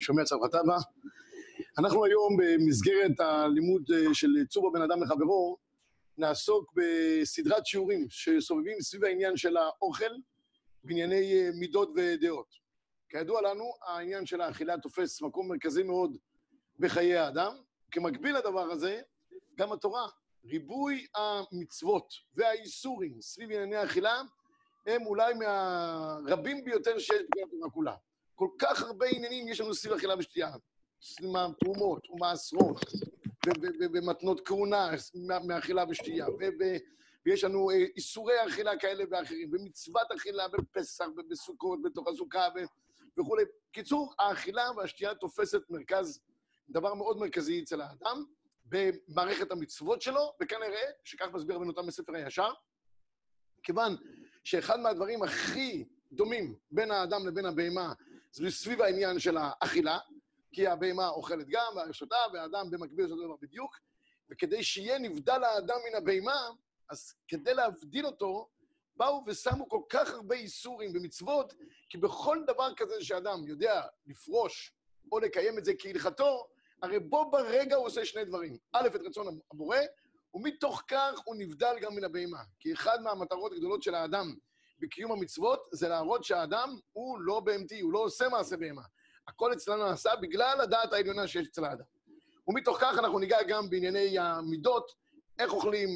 שומע צווחתה בה. אנחנו היום במסגרת הלימוד של צור בבן אדם לחברו, נעסוק בסדרת שיעורים שסובבים סביב העניין של האוכל בענייני מידות ודעות. כידוע לנו, העניין של האכילה תופס מקום מרכזי מאוד בחיי האדם. כמקביל לדבר הזה, גם התורה, ריבוי המצוות והאיסורים סביב ענייני האכילה, הם אולי מהרבים ביותר שיש בתורה כולה. כל כך הרבה עניינים יש לנו סביב אכילה ושתייה. תרומות ומעשרות, ומתנות כהונה מאכילה ושתייה, ויש לנו איסורי אכילה כאלה ואחרים, ומצוות אכילה בפסח ובסוכות, בתוך הסוכה וכולי. קיצור, האכילה והשתייה תופסת מרכז, דבר מאוד מרכזי אצל האדם, במערכת המצוות שלו, וכנראה, שכך מסביר רבנו אותם בספר הישר, כיוון שאחד מהדברים הכי דומים בין האדם לבין הבהמה סביב העניין של האכילה, כי הבהמה אוכלת גם, והרשתה, והאדם במקביל זה דבר בדיוק, וכדי שיהיה נבדל האדם מן הבהמה, אז כדי להבדיל אותו, באו ושמו כל כך הרבה איסורים ומצוות, כי בכל דבר כזה שאדם יודע לפרוש או לקיים את זה כהלכתו, הרי בו ברגע הוא עושה שני דברים. א', את רצון הבורא, ומתוך כך הוא נבדל גם מן הבהמה. כי אחד מהמטרות הגדולות של האדם בקיום המצוות זה להראות שהאדם הוא לא בהמתי, הוא לא עושה מעשה בהמה. הכל אצלנו נעשה בגלל הדעת העליונה שיש אצל האדם. ומתוך כך אנחנו ניגע גם בענייני המידות, איך אוכלים,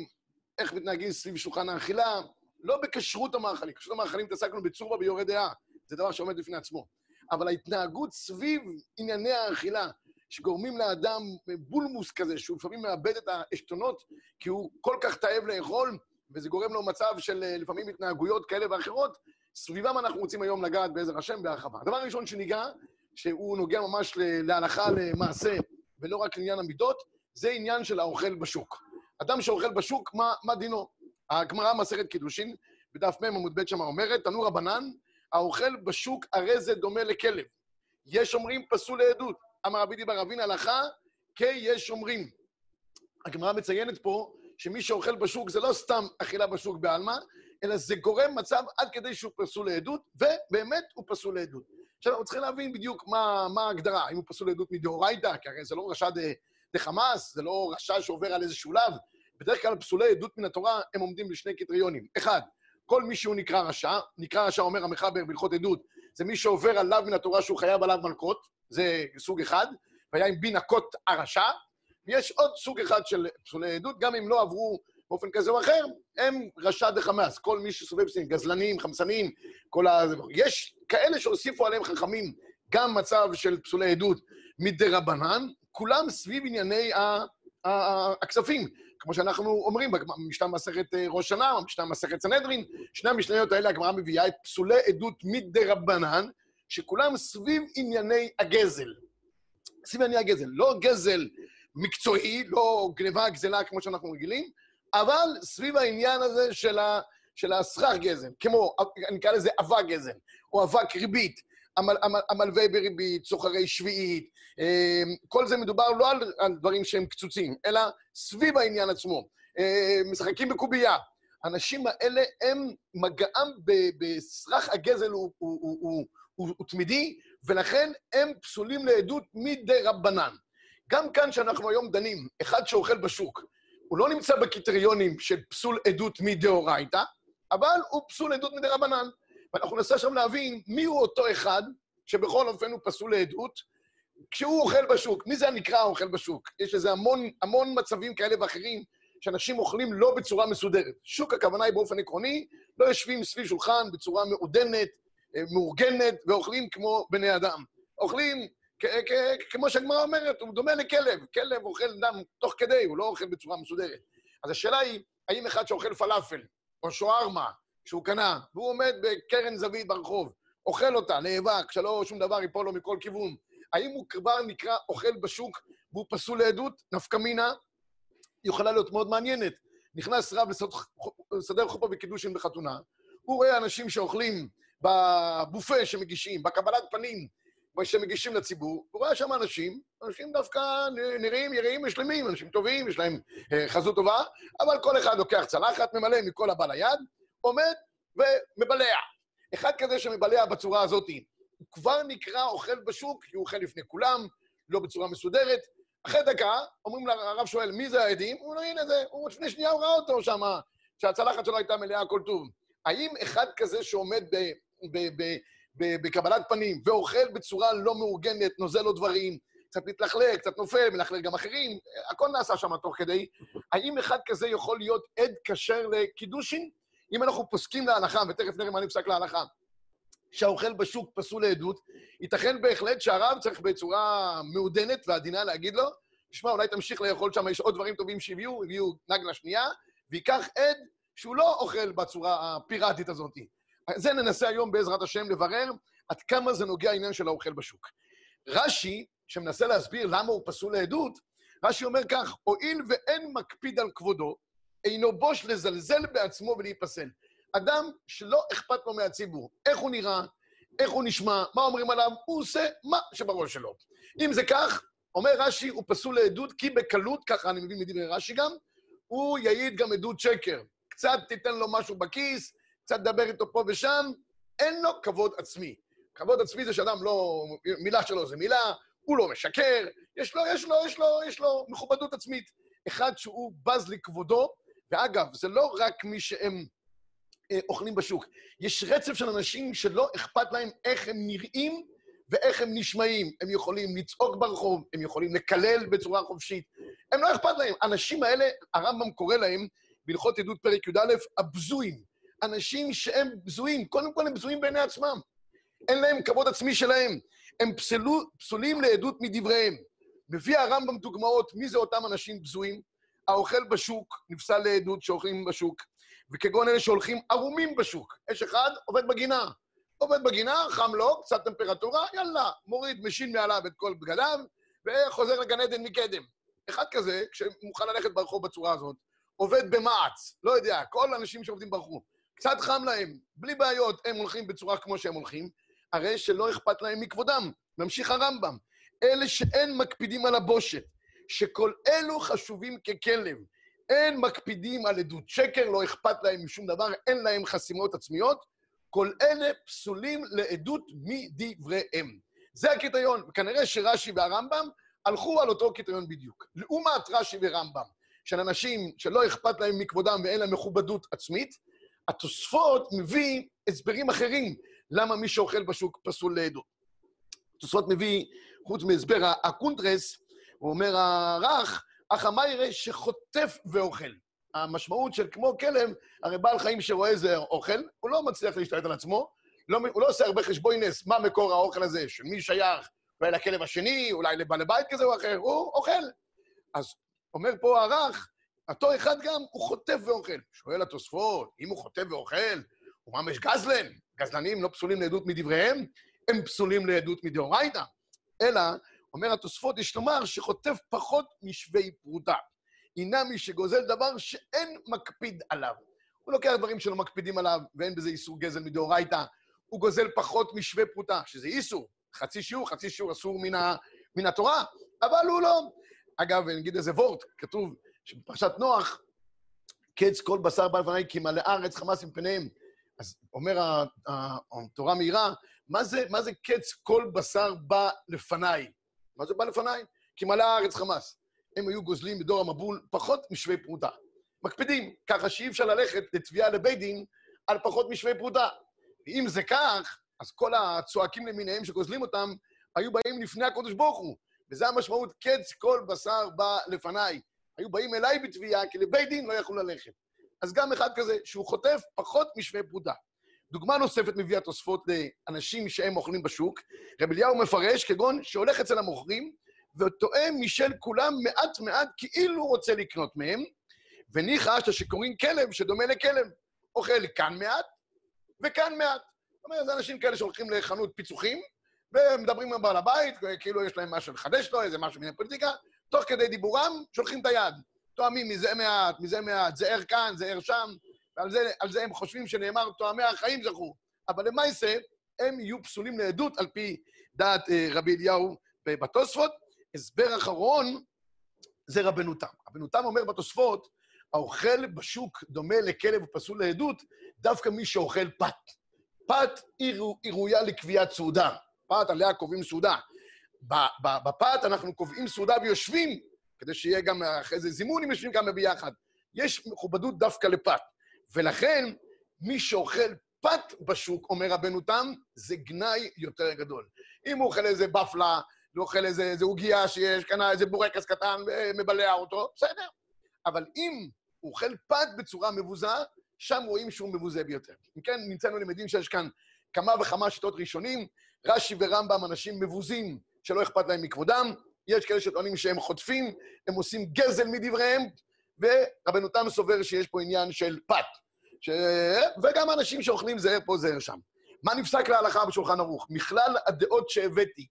איך מתנהגים סביב שולחן האכילה, לא בכשרות המאכלים. כשרות המאכלים התעסקנו בצורבה ביורי דעה, זה דבר שעומד בפני עצמו. אבל ההתנהגות סביב ענייני האכילה, שגורמים לאדם בולמוס כזה, שהוא לפעמים מאבד את העשתונות, כי הוא כל כך תאב לאכול, וזה גורם לו מצב של לפעמים התנהגויות כאלה ואחרות, סביבם אנחנו רוצים היום לגעת בעזר השם בהרחבה. הדבר הראשון שניגע, שהוא נוגע ממש להלכה למעשה, ולא רק לעניין המידות, זה עניין של האוכל בשוק. אדם שאוכל בשוק, מה, מה דינו? הגמרא מסכת קידושין, בדף מ' עמוד ב' שמה אומרת, תנו רבנן, האוכל בשוק הרי זה דומה לכלב. יש אומרים פסול לעדות. אמר רבי דיבר אבין הלכה, כי יש אומרים. הגמרא מציינת פה שמי שאוכל בשוק זה לא סתם אכילה בשוק בעלמא, אלא זה גורם מצב עד כדי שהוא פסול לעדות, ובאמת הוא פסול לעדות. עכשיו, אנחנו צריכים להבין בדיוק מה, מה ההגדרה, האם הוא פסול לעדות מדאורייתא, כי הרי זה לא רשע דחמאס, זה לא רשע שעובר על איזה שלב. בדרך כלל פסולי עדות מן התורה הם עומדים בשני קריטריונים. אחד, כל מי שהוא נקרא רשע, נקרא רשע אומר המחבר בהלכות עדות, זה מי שעובר עליו מן התורה שהוא חייב עליו מלכות, זה סוג אחד, והיה עם בי נקות הרשע, ויש עוד סוג אחד של פסולי עדות, גם אם לא עברו באופן כזה או אחר, הם רשע דחמאס, כל מי שסובב סביב, גזלנים, חמסנים, כל ה... יש כאלה שהוסיפו עליהם חכמים גם מצב של פסולי עדות מדי רבנן, כולם סביב ענייני הכספים. כמו שאנחנו אומרים במשנה מסכת ראש שנה, במשנה מסכת סנהדרין, שני המשניות האלה הגמרא מביאה את פסולי עדות מדי רבנן, שכולם סביב ענייני הגזל. סביב ענייני הגזל. לא גזל מקצועי, לא גניבה גזלה כמו שאנחנו רגילים, אבל סביב העניין הזה של, ה, של הסכך גזל, כמו, אני אקרא לזה אבק גזל, או אבק ריבית, המל, המל, המלווה בריבית, סוחרי שביעית, כל זה מדובר לא על, על דברים שהם קצוצים, אלא סביב העניין עצמו. משחקים בקובייה. האנשים האלה, הם, מגעם בסרח הגזל הוא, הוא, הוא, הוא, הוא, הוא תמידי, ולכן הם פסולים לעדות מדי רבנן. גם כאן שאנחנו היום דנים, אחד שאוכל בשוק, הוא לא נמצא בקריטריונים של פסול עדות מדאורייתא, אבל הוא פסול עדות מדי רבנן. ואנחנו ננסה עכשיו להבין מי הוא אותו אחד שבכל אופן הוא פסול לעדות, כשהוא אוכל בשוק. מי זה הנקרא האוכל בשוק? יש לזה המון, המון מצבים כאלה ואחרים שאנשים אוכלים לא בצורה מסודרת. שוק, הכוונה היא באופן עקרוני, לא יושבים סביב שולחן בצורה מעודנת, מאורגנת, ואוכלים כמו בני אדם. אוכלים כמו שהגמרא אומרת, הוא דומה לכלב. כלב אוכל דם תוך כדי, הוא לא אוכל בצורה מסודרת. אז השאלה היא, האם אחד שאוכל פלאפל, או שוארמה, שהוא קנה, והוא עומד בקרן זווית ברחוב, אוכל אותה, נאבק, שלא שום דבר ייפול לו מכל כיוון, האם הוא כבר נקרא אוכל בשוק והוא פסול לעדות? נפקא מינה, יכולה להיות מאוד מעניינת. נכנס רב לסדר חופה וקידושין בחתונה, הוא רואה אנשים שאוכלים בבופה שמגישים, בקבלת פנים שמגישים לציבור, הוא רואה שם אנשים, אנשים דווקא נראים יראים ושלמים, אנשים טובים, יש להם חזות טובה, אבל כל אחד לוקח צלחת, ממלא מכל הבא ליד, עומד ומבלע. אחד כזה שמבלע בצורה הזאת, הוא כבר נקרא אוכל בשוק, כי הוא אוכל לפני כולם, לא בצורה מסודרת. אחרי דקה, אומרים לרב שואל, מי זה העדים? הוא אומר, הנה זה, הוא לפני שנייה הוא ראה אותו שם, שהצלחת שלו הייתה מלאה, הכל טוב. האם אחד כזה שעומד ב, ב, ב, בקבלת פנים ואוכל בצורה לא מאורגנת, נוזל לו דברים, קצת מתלכלך, קצת נופל, מלכלך גם אחרים, הכל נעשה שם תוך כדי. האם אחד כזה יכול להיות עד כשר לקידושין? אם אנחנו פוסקים להלכה, ותכף נראה מה נפסק להלכה, שהאוכל בשוק פסול לעדות, ייתכן בהחלט שהרב צריך בצורה מעודנת ועדינה להגיד לו, תשמע, אולי תמשיך לאכול שם, יש עוד דברים טובים שהביאו, הביאו נגלה שנייה, וייקח עד שהוא לא אוכל בצורה הפיראטית הזאת. זה ננסה היום בעזרת השם לברר עד כמה זה נוגע העניין של האוכל בשוק. רש"י, שמנסה להסביר למה הוא פסול לעדות, רש"י אומר כך, הואיל ואין מקפיד על כבודו, אינו בוש לזלזל בעצמו ולהיפסל. אדם שלא אכפת לו מהציבור, איך הוא נראה, איך הוא נשמע, מה אומרים עליו, הוא עושה מה שבראש שלו. אם זה כך, אומר רש"י, הוא פסול לעדות, כי בקלות, ככה אני מבין מדברי רש"י גם, הוא יעיד גם עדות שקר. קצת תיתן לו משהו בכיס, קצת תדבר איתו פה ושם, אין לו כבוד עצמי. כבוד עצמי זה שאדם לא... מילה שלו זה מילה, הוא לא משקר, יש לו, יש לו, יש לו, יש לו מכובדות עצמית. אחד שהוא בז לכבודו, ואגב, זה לא רק מי שהם אה, אוכלים בשוק, יש רצף של אנשים שלא אכפת להם איך הם נראים ואיך הם נשמעים. הם יכולים לצעוק ברחוב, הם יכולים לקלל בצורה חופשית, הם לא אכפת להם. האנשים האלה, הרמב"ם קורא להם, בהלכות עדות פרק י"א, הבזויים. אנשים שהם בזויים, קודם כל הם בזויים בעיני עצמם. אין להם כבוד עצמי שלהם. הם פסלו, פסולים לעדות מדבריהם. מביא הרמב"ם דוגמאות מי זה אותם אנשים בזויים. האוכל בשוק נפסל לעדות שאוכלים בשוק, וכגון אלה שהולכים ערומים בשוק. יש אחד, עובד בגינה. עובד בגינה, חם לו, קצת טמפרטורה, יאללה, מוריד, משיל מעליו את כל בגדיו, וחוזר לגן עדן מקדם. אחד כזה, שמוכן ללכת ברחוב בצורה הזאת, עובד במעץ, לא יודע, כל האנשים שעובדים ברחוב, קצת חם להם, בלי בעיות, הם הולכים בצורה כמו שהם הולכים, הרי שלא אכפת להם מכבודם. ממשיך הרמב"ם, אלה שאין מקפידים על הבושת, שכל אלו חשובים ככלב, אין מקפידים על עדות שקר, לא אכפת להם משום דבר, אין להם חסימות עצמיות, כל אלה פסולים לעדות מדבריהם. זה הקריטריון, וכנראה שרש"י והרמב"ם הלכו על אותו קריטריון בדיוק. לעומת רש"י ורמב"ם, של אנשים שלא אכפת להם מכבודם ואין להם מכובדות עצמית, התוספות מביא הסברים אחרים למה מי שאוכל בשוק פסול לעדות. התוספות מביא, חוץ מהסבר הקונטרס, הוא אומר הרך, הכא מיירי שחוטף ואוכל. המשמעות של כמו כלב, הרי בעל חיים שרואה איזה אוכל, הוא לא מצליח להשתלט על עצמו, לא, הוא לא עושה הרבה חשבון נס, מה מקור האוכל הזה, שמי שייך, אולי לכלב השני, אולי לבעל בית כזה או אחר, הוא אוכל. אז אומר פה הרך, אותו אחד גם, הוא חוטף ואוכל. שואל התוספות, אם הוא חוטף ואוכל, הוא ממש גזלן. גזלנים לא פסולים לעדות מדבריהם, הם פסולים לעדות מדאורייתא. אלא, אומר התוספות, יש לומר שחוטף פחות משווי פרוטה. הנה מי שגוזל דבר שאין מקפיד עליו. הוא לוקח דברים שלא מקפידים עליו, ואין בזה איסור גזל מדאורייתא. הוא גוזל פחות משווה פרוטה, שזה איסור. חצי שיעור, חצי שיעור אסור מן, התורה, אבל הוא לא. אגב, אני אגיד איזה וורט, כתוב שבפרשת נוח, קץ כל בשר בא לפניי כי מלא ארץ חמאס עם פניהם. אז אומר התורה מהירה, מה זה, מה זה קץ כל בשר בא לפניי? מה זה בא לפניי? כי מלא הארץ חמאס. הם היו גוזלים בדור המבול פחות משווה פרוטה. מקפידים, ככה שאי אפשר ללכת לתביעה לבית דין על פחות משווה פרוטה. ואם זה כך, אז כל הצועקים למיניהם שגוזלים אותם, היו באים לפני הקדוש ברוך הוא. וזה המשמעות, קץ כל בשר בא לפניי. היו באים אליי בתביעה, כי לבית דין לא יכלו ללכת. אז גם אחד כזה, שהוא חוטף פחות משווה פרוטה. דוגמה נוספת מביא התוספות לאנשים שהם אוכלים בשוק. רב אליהו מפרש כגון שהולך אצל המוכרים, וטועה משל כולם מעט מעט כאילו רוצה לקנות מהם, וניחא שקוראים כלב שדומה לכלב. אוכל כאן מעט וכאן מעט. זאת אומרת, זה אנשים כאלה שהולכים לחנות פיצוחים, ומדברים עם בעל הבית, כאילו יש להם משהו לחדש לו, איזה משהו מן הפוליטיקה, תוך כדי דיבורם שולחים את היד. תואמים מזה מעט, מזה מעט, זהר כאן, זהר שם, ועל זה, זה הם חושבים שנאמר, תואמי החיים זכו. אבל למעשה, הם יהיו פסולים לעדות על פי דעת אה, רבי אליהו בתוספות. הסבר אחרון זה רבנותם. רבנותם אומר בתוספות, האוכל בשוק דומה לכלב ופסול לעדות, דווקא מי שאוכל פת. פת היא ראויה לקביעת סעודה. בפת עליה קובעים סעודה. בפת אנחנו קובעים סעודה ויושבים, כדי שיהיה גם אחרי זה זימון אם יושבים גם ביחד. יש מכובדות דווקא לפת. ולכן, מי שאוכל פת בשוק, אומר רבנו תם, זה גנאי יותר גדול. אם הוא אוכל איזה בפלה, לא אוכל איזה עוגיה שיש, קנה איזה בורקס קטן ומבלע אותו, בסדר. אבל אם הוא אוכל פת בצורה מבוזה, שם רואים שהוא מבוזה ביותר. אם כן, נמצאנו למדים שיש כאן כמה וכמה שיטות ראשונים, רש"י ורמב"ם אנשים מבוזים שלא אכפת להם מכבודם, יש כאלה שטוענים שהם חוטפים, הם עושים גזל מדבריהם, ורבנו תם סובר שיש פה עניין של פת. ש... וגם אנשים שאוכלים זהר פה, זהר שם. מה נפסק להלכה בשולחן ערוך? מכלל הדעות שהבאתי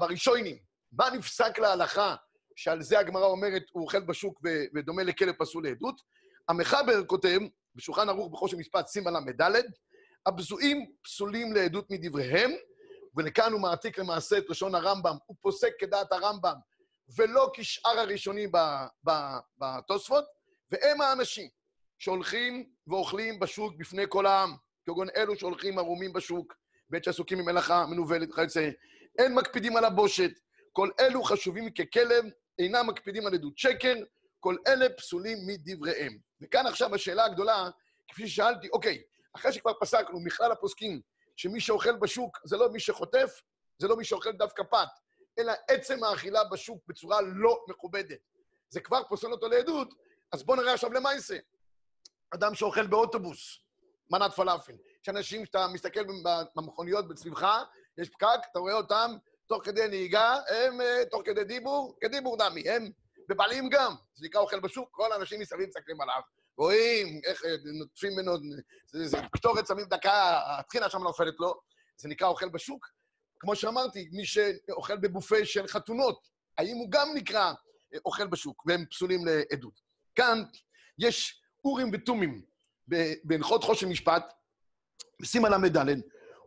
בראשונים, מה נפסק להלכה שעל זה הגמרא אומרת, הוא אוכל בשוק ודומה לכלב פסול לעדות? המחבר כותב, בשולחן ערוך בחושן משפט סימן ל"ד, הבזויים פסולים לעדות מדבריהם, ולכאן הוא מעתיק למעשה את לשון הרמב"ם, הוא פוסק כדעת הרמב"ם, ולא כשאר הראשונים בתוספות, והם האנשים שהולכים ואוכלים בשוק בפני כל העם, כגון אלו שהולכים ערומים בשוק, בעת שעסוקים במלאכה מנוולת וכיוצא. אין מקפידים על הבושת, כל אלו חשובים ככלב, אינם מקפידים על עדות שקר, כל אלה פסולים מדבריהם. וכאן עכשיו השאלה הגדולה, כפי ששאלתי, אוקיי, אחרי שכבר פסקנו, מכלל הפוסקים, שמי שאוכל בשוק זה לא מי שחוטף, זה לא מי שאוכל דווקא פת, אלא עצם האכילה בשוק בצורה לא מכובדת. זה כבר פוסל אותו לעדות, אז בואו נראה עכשיו למעשה. אדם שאוכל באוטובוס, מנת פלאפל. יש אנשים שאתה מסתכל במכוניות בסביבך, יש פקק, אתה רואה אותם תוך כדי נהיגה, הם אה, תוך כדי דיבור, כדיבור דמי, הם בבעלים גם. זה נקרא אוכל בשוק, כל האנשים מסביב מסתכלים עליו. רואים איך אה, נוטפים ממנו, זה, קטורת, שמים דקה, הטחינה שם נופלת לו, זה נקרא אוכל בשוק. כמו שאמרתי, מי שאוכל בבופה של חתונות, האם הוא גם נקרא אה, אוכל בשוק, והם פסולים לעדות. כאן יש אורים ותומים בהלכות חושן משפט, בסימן ל"ד,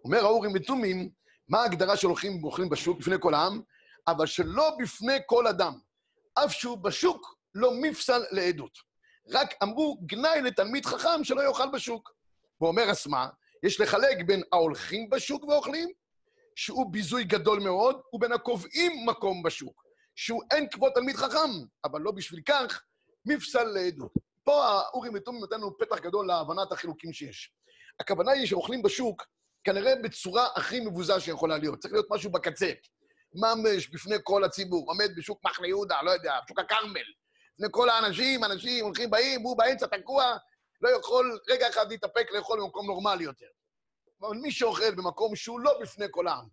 אומר האורים ותומים, מה ההגדרה של אוכלים ואוכלים בשוק בפני כל העם, אבל שלא בפני כל אדם, אף שהוא בשוק לא מפסל לעדות. רק אמרו גנאי לתלמיד חכם שלא יאכל בשוק. ואומר אסמה, יש לחלק בין ההולכים בשוק ואוכלים, שהוא ביזוי גדול מאוד, ובין הקובעים מקום בשוק, שהוא אין כבוד תלמיד חכם, אבל לא בשביל כך מפסל לעדות. פה האורים ותומים נותן לנו פתח גדול להבנת החילוקים שיש. הכוונה היא שאוכלים בשוק, כנראה בצורה הכי מבוזה שיכולה להיות. צריך להיות משהו בקצה. ממש בפני כל הציבור, עומד בשוק מחנה יהודה, לא יודע, בשוק הכרמל, לפני כל האנשים, אנשים הולכים, באים, והוא באמצע תקוע, לא יכול רגע אחד להתאפק לאכול במקום נורמלי יותר. אבל מי שאוכל במקום שהוא לא בפני כל העם,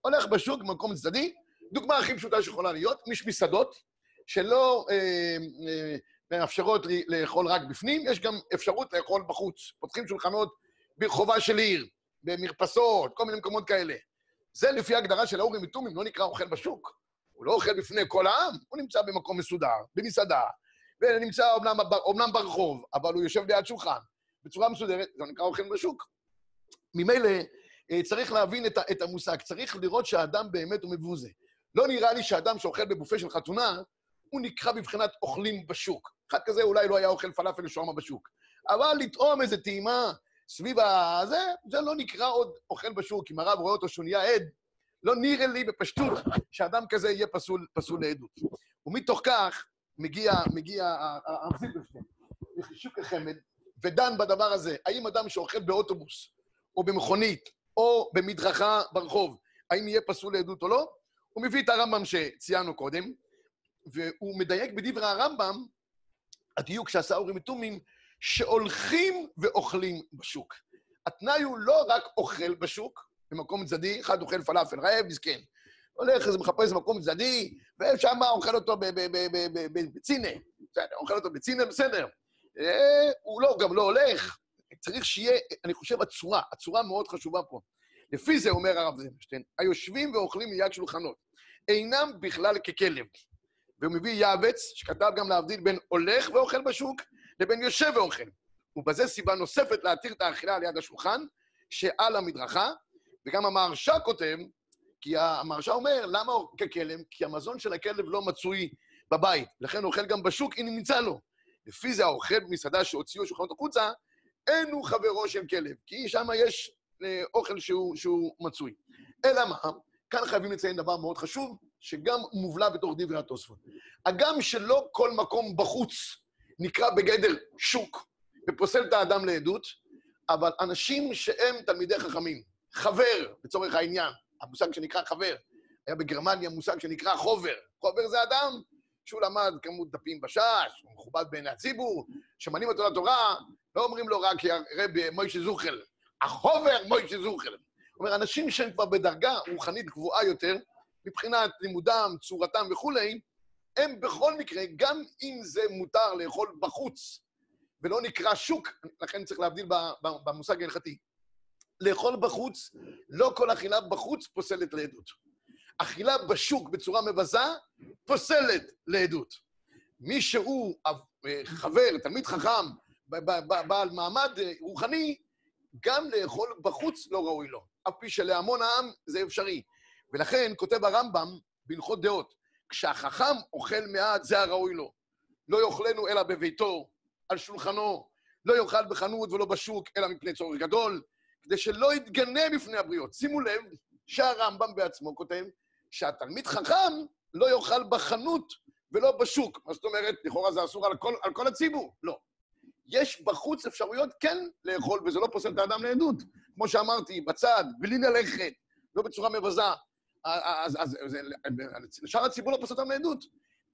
הולך בשוק במקום צדדי, דוגמה הכי פשוטה שיכולה להיות, יש מסעדות שלא אה, אה, מאפשרות לאכול רק בפנים, יש גם אפשרות לאכול בחוץ. פותחים שולחנות ברחובה של עיר, במרפסות, כל מיני מקומות כאלה. זה לפי ההגדרה של האורים ותומים, לא נקרא אוכל בשוק. הוא לא אוכל בפני כל העם, הוא נמצא במקום מסודר, במסעדה, ונמצא אומנם, אומנם ברחוב, אבל הוא יושב ליד שולחן, בצורה מסודרת, זה נקרא אוכל בשוק. ממילא אה, צריך להבין את, את המושג, צריך לראות שהאדם באמת הוא מבוזה. לא נראה לי שאדם שאוכל בבופה של חתונה, הוא נקרא בבחינת אוכלים בשוק. אחד כזה אולי לא היה אוכל פלאפל ושווארמה בשוק. אבל לטעום איזה טעימה סביב הזה, זה לא נקרא עוד אוכל בשוק. אם הרב רואה אותו שהוא נהיה עד, לא נראה לי בפשטות שאדם כזה יהיה פסול, פסול לעדות. ומתוך כך מגיע, מגיע הרב זילברשטיין, לחישוק החמד, ודן בדבר הזה, האם אדם שאוכל באוטובוס, או במכונית, או במדרכה ברחוב, האם יהיה פסול לעדות או לא? הוא מביא את הרמב"ם שציינו קודם, והוא מדייק בדברי הרמב"ם, הדיוק שעשה אורי מתומים, שהולכים ואוכלים בשוק. התנאי הוא לא רק אוכל בשוק, במקום צדדי, אחד אוכל פלאפל, רעב, מסכן. הולך, איזה מחפש מקום צדדי, ושם אוכל אותו בצינה. בסדר, אוכל אותו בצינה, בסדר. אה, הוא לא, גם לא הולך. צריך שיהיה, אני חושב, הצורה, הצורה מאוד חשובה פה. לפי זה אומר הרב זינשטיין, היושבים ואוכלים ליד שולחנות אינם בכלל ככלב. והוא מביא יעבץ, שכתב גם להבדיל בין הולך ואוכל בשוק לבין יושב ואוכל. ובזה סיבה נוספת להתיר את האכילה על יד השולחן, שעל המדרכה, וגם המהרש"א כותב, כי המהרש"א אומר, למה ככלב? כי המזון של הכלב לא מצוי בבית, לכן הוא אוכל גם בשוק אם נמצא לו. לפי זה האוכל במסעדה שהוציאו שולחנות החוצה, אין הוא חברו של כלב, כי שם יש אה, אוכל שהוא, שהוא מצוי. אלא מה? כאן חייבים לציין דבר מאוד חשוב, שגם מובלע בתוך דברי התוספות. הגם שלא כל מקום בחוץ נקרא בגדר שוק ופוסל את האדם לעדות, אבל אנשים שהם תלמידי חכמים, חבר, לצורך העניין, המושג שנקרא חבר, היה בגרמניה מושג שנקרא חובר. חובר זה אדם שהוא למד כמות דפים בש"ס, הוא מכובד בעיני הציבור, שמנים אותו לתורה, לא אומרים לו רק רבי מוישה זוחל, החובר מוישה זוחל. זאת אומרת, אנשים שהם כבר בדרגה רוחנית גבוהה יותר, מבחינת לימודם, צורתם וכולי, הם בכל מקרה, גם אם זה מותר לאכול בחוץ, ולא נקרא שוק, לכן צריך להבדיל במושג ההלכתי. לאכול בחוץ, לא כל אכילה בחוץ פוסלת לעדות. אכילה בשוק בצורה מבזה פוסלת לעדות. מי שהוא אה, חבר, תלמיד חכם, בעל מעמד אה, רוחני, גם לאכול בחוץ לא ראוי לו. אף פי שלהמון העם זה אפשרי. ולכן כותב הרמב"ם בהלכות דעות, כשהחכם אוכל מעט, זה הראוי לו. לא יאכלנו אלא בביתו, על שולחנו, לא יאכל בחנות ולא בשוק, אלא מפני צורך גדול, כדי שלא יתגנה בפני הבריות. שימו לב שהרמב"ם בעצמו כותב שהתלמיד חכם לא יאכל בחנות ולא בשוק. מה זאת אומרת? לכאורה זה אסור על כל, על כל הציבור. לא. יש בחוץ אפשרויות כן לאכול, וזה לא פוסל את האדם לעדות. כמו שאמרתי, בצד, בלי ללכת, לא בצורה מבזה. אז, אז, אז שאר הציבור לא פוסל אותם לעדות.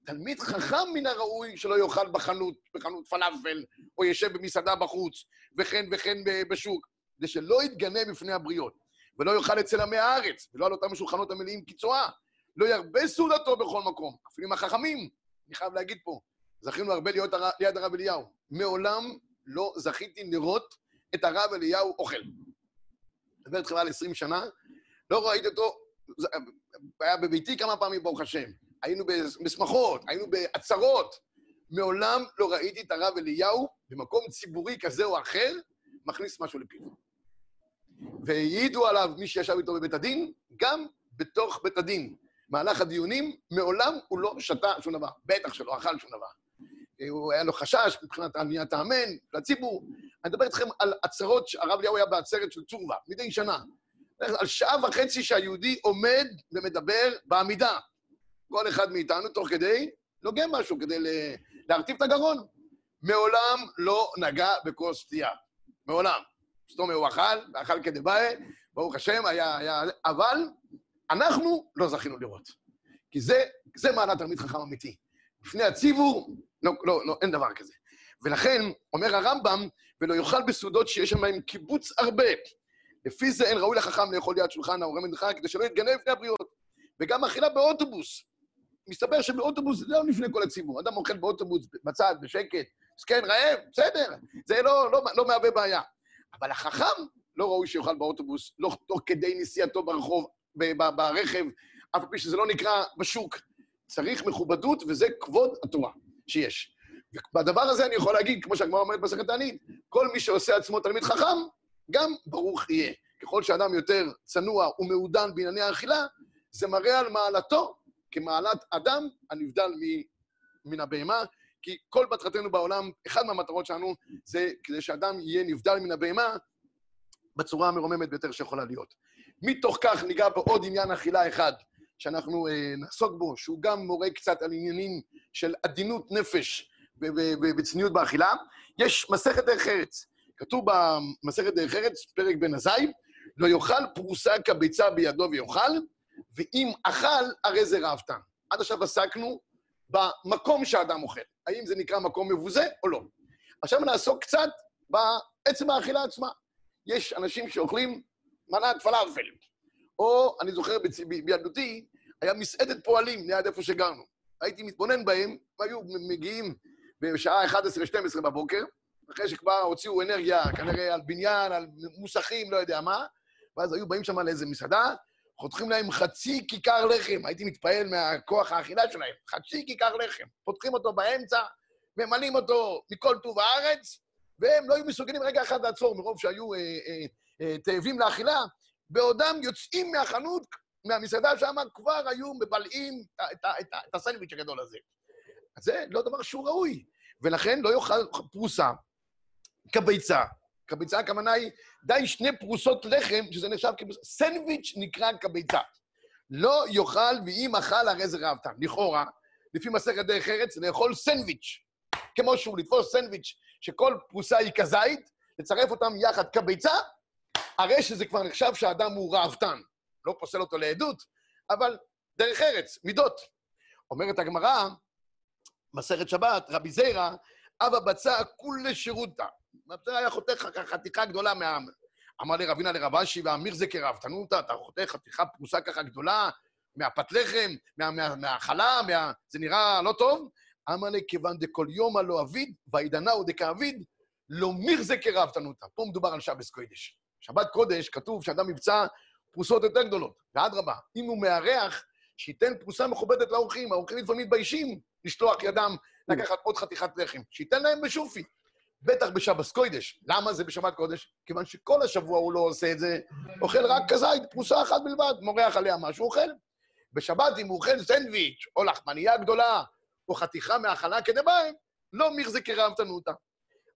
תלמיד חכם מן הראוי שלא יאכל בחנות, בחנות פלאפל, או ישב במסעדה בחוץ, וכן וכן בשוק, כדי שלא יתגנה בפני הבריות, ולא יאכל אצל עמי הארץ, ולא על אותם השולחנות המלאים כצועה, לא ירבה סעודתו בכל מקום, אפילו עם החכמים, אני חייב להגיד פה, זכינו הרבה להיות הר... ליד הרב אליהו. מעולם לא זכיתי לראות את הרב אליהו אוכל. אני מדבר איתכם על 20 שנה, לא ראיתי אותו, היה בביתי כמה פעמים, ברוך השם. היינו בשמחות, היינו בעצרות. מעולם לא ראיתי את הרב אליהו במקום ציבורי כזה או אחר מכניס משהו לפיו. והעידו עליו מי שישב איתו בבית הדין, גם בתוך בית הדין. במהלך הדיונים, מעולם הוא לא שתה שום דבר. בטח שלא אכל שום דבר. הוא היה לו חשש מבחינת עליית האמן, לציבור. אני מדבר איתכם על עצרות, הרב אליהו היה בעצרת של צורבה, מדי שנה. על שעה וחצי שהיהודי עומד ומדבר בעמידה. כל אחד מאיתנו, תוך כדי, לוגם משהו כדי להרטיב את הגרון. מעולם לא נגע בכוס שתייה. מעולם. זאת אומרת, הוא אכל, ואכל כדבעי, ברוך השם, היה, היה... אבל אנחנו לא זכינו לראות. כי זה, זה מעלת תלמיד חכם אמיתי. לפני הציבור, לא, לא, לא, אין דבר כזה. ולכן, אומר הרמב"ם, ולא יאכל בסעודות שיש שם קיבוץ הרבה. לפי זה אין ראוי לחכם לאכול ליד שולחן ההורה מנחה, כדי שלא יתגנב לפני הבריאות. וגם אכילה באוטובוס. מסתבר שבאוטובוס זה לא לפני כל הציבור. אדם אוכל באוטובוס בצד, בשקט, זקן, רעב, בסדר, זה לא, לא, לא מהווה בעיה. אבל החכם לא ראוי שיאכל באוטובוס, לא תוך כדי נסיעתו ברחוב, ברכב, אף פי שזה לא נקרא בשוק. צריך מכובדות, וזה כבוד התורה שיש. ובדבר הזה אני יכול להגיד, כמו שהגמרא אומרת במסכת תענית, כל מי שעושה עצמו תלמיד חכם, גם ברוך יהיה. ככל שאדם יותר צנוע ומעודן בענייני האכילה, זה מראה על מעלתו כמעלת אדם הנבדל מן הבהמה, כי כל מטרתנו בעולם, אחת מהמטרות שלנו זה כדי שאדם יהיה נבדל מן הבהמה בצורה המרוממת ביותר שיכולה להיות. מתוך כך ניגע בעוד עניין אכילה אחד, שאנחנו אה, נעסוק בו, שהוא גם מורה קצת על עניינים של עדינות נפש וצניעות באכילה. יש מסכת דרך ארץ. כתוב במסכת דרך ארץ, פרק בן עזאי, לא יאכל פרוסה כביצה בידו ויאכל, ואם אכל, הרי זה ראוותן. עד עכשיו עסקנו במקום שהאדם אוכל. האם זה נקרא מקום מבוזה או לא. עכשיו נעסוק קצת בעצם האכילה עצמה. יש אנשים שאוכלים מנת פלאפל, או, אני זוכר בילדותי, היה מסעדת פועלים ליד איפה שגרנו. הייתי מתבונן בהם, והיו מגיעים בשעה 11-12 בבוקר, אחרי שכבר הוציאו אנרגיה, כנראה על בניין, על מוסכים, לא יודע מה, ואז היו באים שם לאיזה מסעדה, חותכים להם חצי כיכר לחם. הייתי מתפעל מהכוח האכילה שלהם. חצי כיכר לחם. פותחים אותו באמצע, ממלאים אותו מכל טוב הארץ, והם לא היו מסוגלים רגע אחד לעצור, מרוב שהיו אה, אה, אה, תאבים לאכילה, בעודם יוצאים מהחנות, מהמסעדה שם, כבר היו מבלעים את, את, את, את הסנדוויץ' הגדול הזה. זה לא דבר שהוא ראוי. ולכן לא יאכל פרוסה כביצה, קביצה הכוונה היא די שני פרוסות לחם, שזה נחשב כפרוסה. סנדוויץ' נקרא קביצה. לא יאכל, ואם אכל הרי זה ראוותן. לכאורה, לפי מסכת דרך ארץ, לאכול סנדוויץ', כמו שהוא, לתפוס סנדוויץ', שכל פרוסה היא כזית, לצרף אותם יחד כביצה, הרי שזה כבר נחשב שהאדם הוא ראוותן. לא פוסל אותו לעדות, אבל דרך ארץ, מידות. אומרת הגמרא, מסכת שבת, רבי זיירא, אבא בצע כולי שירותא. זה היה חותך חתיכה גדולה מהעם. אמר לי רבינה לרב אשי, והמיר זה כרבתנותא, אתה חותך חתיכה פרוסה ככה גדולה, מהפת לחם, מהחלה, מה, מה... זה נראה לא טוב? אמר לי, כיוון דכל יומא לא אביד, וידנאו דכאביד, לא מיר זה כרבתנותא. פה מדובר על שבס קודש. שבת קודש, כתוב שאדם מבצע פרוסות יותר גדולות. ואדרבה, אם הוא מארח, שייתן פרוסה מכובדת לאורחים. האורחים לפעמים מתביישים לשלוח ידם לקחת עוד חתיכת לחם. שייתן להם בשופי. בטח בשבס קודש. למה זה בשבת קודש? כיוון שכל השבוע הוא לא עושה את זה, אוכל רק כזית, פרוסה אחת בלבד, מורח עליה משהו, אוכל. בשבת, אם הוא אוכל סנדוויץ', או לחמנייה גדולה, או חתיכה מהאכלה כדביים, לא מחזקי רעבתנותא.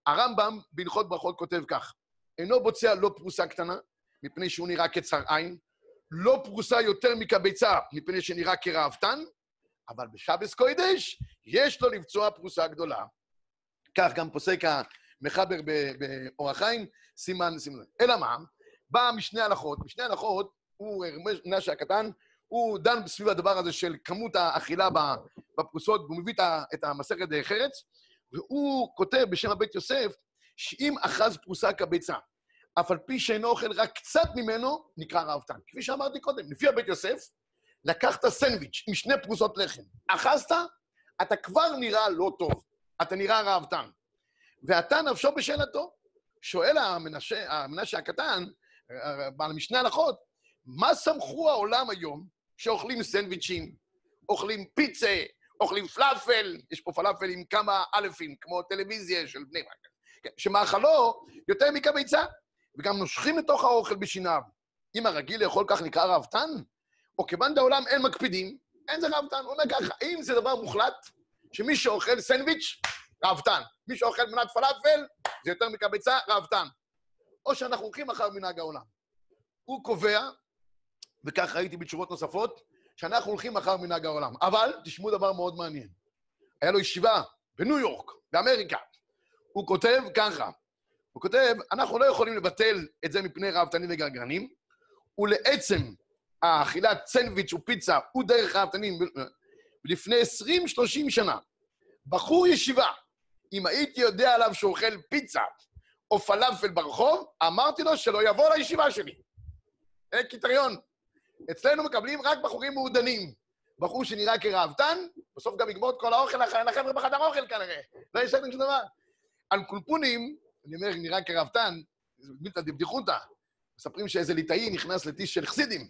הרמב"ם בהלכות ברכות כותב כך: אינו בוצע לא פרוסה קטנה, מפני שהוא נראה כצר עין, לא פרוסה יותר מקביצה, מפני שנראה כראוותן, אבל בשבס קוידש יש לו לבצוע פרוסה גדולה. כך גם פוסק המחבר באור החיים, סימן, סימן. אלא מה? בא משני הלכות, משני הלכות, הוא, מנשה הקטן, הוא דן סביב הדבר הזה של כמות האכילה בפרוסות, והוא מביא את המסכת ארץ, והוא כותב בשם הבית יוסף, שאם אחז פרוסה כביצה, אף על פי שאינו אוכל רק קצת ממנו, נקרא ראוותן. כפי שאמרתי קודם, לפי הבית יוסף, לקחת סנדוויץ' עם שני פרוסות לחם, אחזת, אתה כבר נראה לא טוב, אתה נראה ראוותן. ואתה נפשו בשאלתו. שואל המנשה, המנשה הקטן, בעל משנה הלכות, מה סמכו העולם היום שאוכלים סנדוויצ'ים, אוכלים פיצה, אוכלים פלאפל, יש פה פלאפל עם כמה אלפים, כמו טלוויזיה של בני ברק, כן, שמאכלו יותר מקביצה. וגם נושכים לתוך האוכל בשיניו. אם הרגיל לאכול כך נקרא ראוותן, או כיוון דעולם אין מקפידים, אין זה ראוותן. הוא אומר ככה, אם זה דבר מוחלט, שמי שאוכל סנדוויץ', ראוותן. מי שאוכל מנת פלאפל, זה יותר מקביצה, ראוותן. או שאנחנו הולכים אחר מנהג העולם. הוא קובע, וכך ראיתי בתשובות נוספות, שאנחנו הולכים אחר מנהג העולם. אבל, תשמעו דבר מאוד מעניין. היה לו ישיבה בניו יורק, באמריקה. הוא כותב ככה, הוא כותב, אנחנו לא יכולים לבטל את זה מפני ראוותנים וגרגרנים, ולעצם האכילת סנדוויץ' ופיצה הוא דרך ראוותנים לפני 20-30 שנה. בחור ישיבה, אם הייתי יודע עליו שהוא אוכל פיצה או פלאפל ברחוב, אמרתי לו שלא יבוא לישיבה שלי. זה קריטריון. אצלנו מקבלים רק בחורים מעודנים. בחור שנראה כראוותן, בסוף גם יגמור את כל האוכל לחבר'ה בחדר אוכל כנראה. לא יש שום דבר. על קולפונים, אני אומר, נראה כראוותן, זה בלתי דבדיחותא. מספרים שאיזה ליטאי נכנס לטיש של חסידים.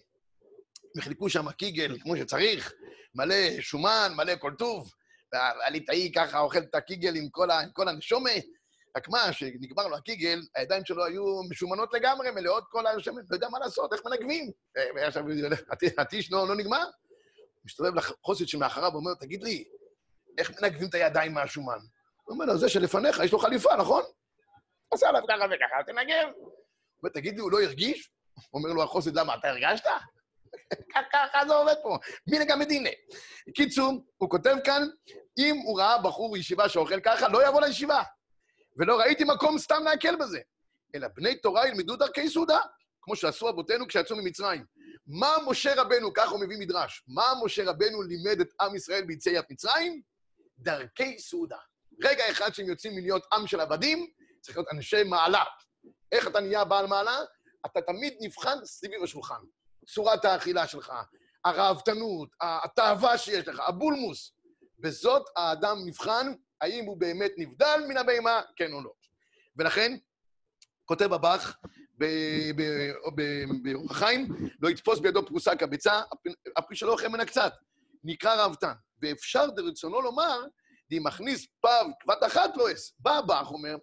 וחילקו שם קיגל כמו שצריך, מלא שומן, מלא כל טוב, והליטאי ככה אוכל את הקיגל עם כל, ה, עם כל הנשומה. רק מה, כשנגמר לו הקיגל, הידיים שלו היו משומנות לגמרי, מלאות כל השמן, לא יודע מה לעשות, איך מנגבים. ועכשיו הטיש לא, לא נגמר. מסתובב לחוסית שמאחריו ואומר, תגיד לי, איך מנגבים את הידיים מהשומן? הוא אומר לו, זה שלפניך, יש לו חליפה, נכון? עושה עליו ככה וככה, תנגב. הוא אומר, תגיד לי, הוא לא הרגיש? אומר לו החוסד, למה, אתה הרגשת? ככה זה עובד פה, מיני גם מדינה. קיצור, הוא כותב כאן, אם הוא ראה בחור ישיבה שאוכל ככה, לא יבוא לישיבה. ולא ראיתי מקום סתם להקל בזה. אלא בני תורה ילמדו דרכי סעודה, כמו שעשו אבותינו כשיצאו ממצרים. מה משה רבנו, ככה הוא מביא מדרש, מה משה רבנו לימד את עם ישראל ביציאת מצרים? דרכי סעודה. רגע אחד שהם יוצאים מלהיות עם של עבדים, צריך להיות אנשי מעלה. איך אתה נהיה בעל מעלה? אתה תמיד נבחן סביב השולחן. צורת האכילה שלך, הראוותנות, התאווה שיש לך, הבולמוס. בזאת האדם נבחן האם הוא באמת נבדל מן הבהמה, כן או לא. ולכן, כותב הבח באורח חיים, לא יתפוס בידו פרוסה כביצה, הפרי שלו אוכל מן הקצת. נקרא ראוותן. ואפשר דרצונו לומר, די מכניס פב כבת אחת לא אס. בא הבח, אומר,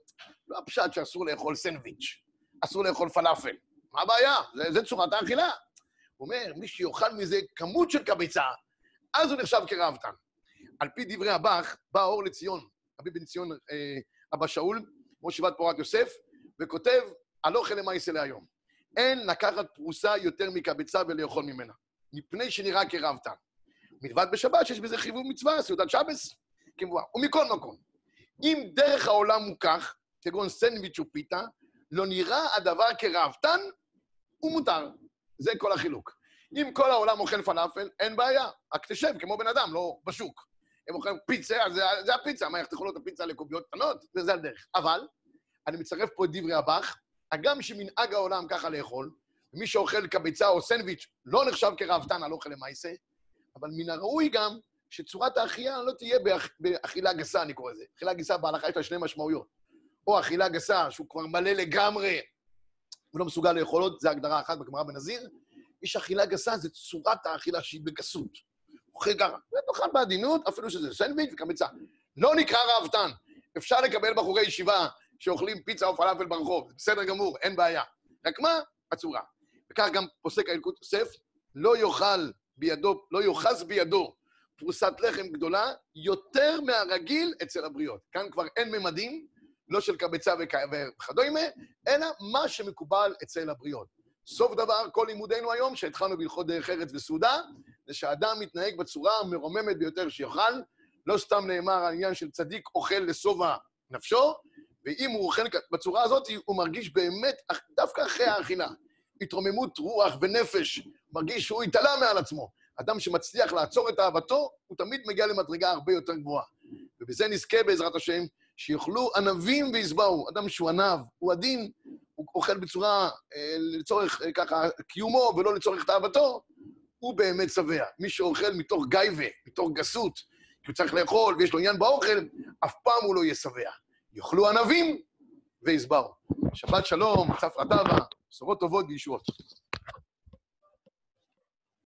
לא הפשט שאסור לאכול סנדוויץ', אסור לאכול פלאפל. מה הבעיה? זה, זה צורת האכילה. הוא אומר, מי שיאכל מזה כמות של קביצה, אז הוא נחשב כראוותן. על פי דברי הבח, בא אור לציון, רבי בן ציון אה, אבא שאול, ראש ישיבת פורת יוסף, וכותב, הלוך למעשה להיום. אין לקחת פרוסה יותר מקבצה ולאכול ממנה, מפני שנראה כרבתן. מלבד בשבת שיש בזה חיבור מצווה, סעודת שבס, כמובן. ומכל מקום, אם דרך העולם הוא כך, כגון סנדוויץ' ופיתה, לא נראה הדבר כרעבתן, הוא מותר. זה כל החילוק. אם כל העולם אוכל פלאפל, אין בעיה. רק תשב כמו בן אדם, לא בשוק. הם אוכלים פיצה, אז זה, זה הפיצה. מה, יחתכו לו את הפיצה לקוביות קטנות? זה, זה הדרך. אבל, אני מצרף פה את דברי הבח, הגם שמנהג העולם ככה לאכול, מי שאוכל קביצה או סנדוויץ' לא נחשב כרעבתן על אוכל למעשה, אבל מן הראוי גם שצורת האכילה לא תהיה באכ... באכילה גסה, אני קורא לזה. אכילה גסה בהלכה יש לה שני משמעויות. או אכילה גסה, שהוא כבר מלא לגמרי, הוא לא מסוגל לאכול עוד, זו הגדרה אחת בגמרא בנזיר. יש אכילה גסה, זה צורת האכילה שהיא בגסות. אוכל ככה, ותאכל בעדינות, אפילו שזה סנדוויץ' וקמיצה. לא נקרא ראוותן. אפשר לקבל בחורי ישיבה שאוכלים פיצה או פלאפל ברחוב, זה בסדר גמור, אין בעיה. רק מה? הצורה. וכך גם פוסק האלקוט יוסף, לא יאכל בידו, לא יאחז בידו פרוסת לחם גדולה יותר מהרגיל אצל הבריות. כאן כבר אין ממדים, לא של קבצה וכדומה, אלא מה שמקובל אצל הבריות. סוף דבר, כל לימודינו היום, שהתחלנו בהלכות דרך ארץ וסעודה, זה שאדם מתנהג בצורה המרוממת ביותר שיוכל. לא סתם נאמר העניין של צדיק אוכל לשובע נפשו, ואם הוא אוכל בצורה הזאת, הוא מרגיש באמת, דווקא אחרי האכילה, התרוממות רוח ונפש, מרגיש שהוא התעלה מעל עצמו. אדם שמצליח לעצור את אהבתו, הוא תמיד מגיע למדרגה הרבה יותר גבוהה. ובזה נזכה בעזרת השם, שיאכלו ענבים וישבעו. אדם שהוא ענב, הוא עדין, הוא אוכל בצורה, אה, לצורך אה, ככה קיומו ולא לצורך תאוותו, הוא באמת שבע. מי שאוכל מתוך גייבה, מתוך גסות, כי הוא צריך לאכול ויש לו עניין באוכל, אף פעם הוא לא יהיה שבע. יאכלו ענבים וישבעו. שבת שלום, צפרא טבא, בשורות טובות וישועות.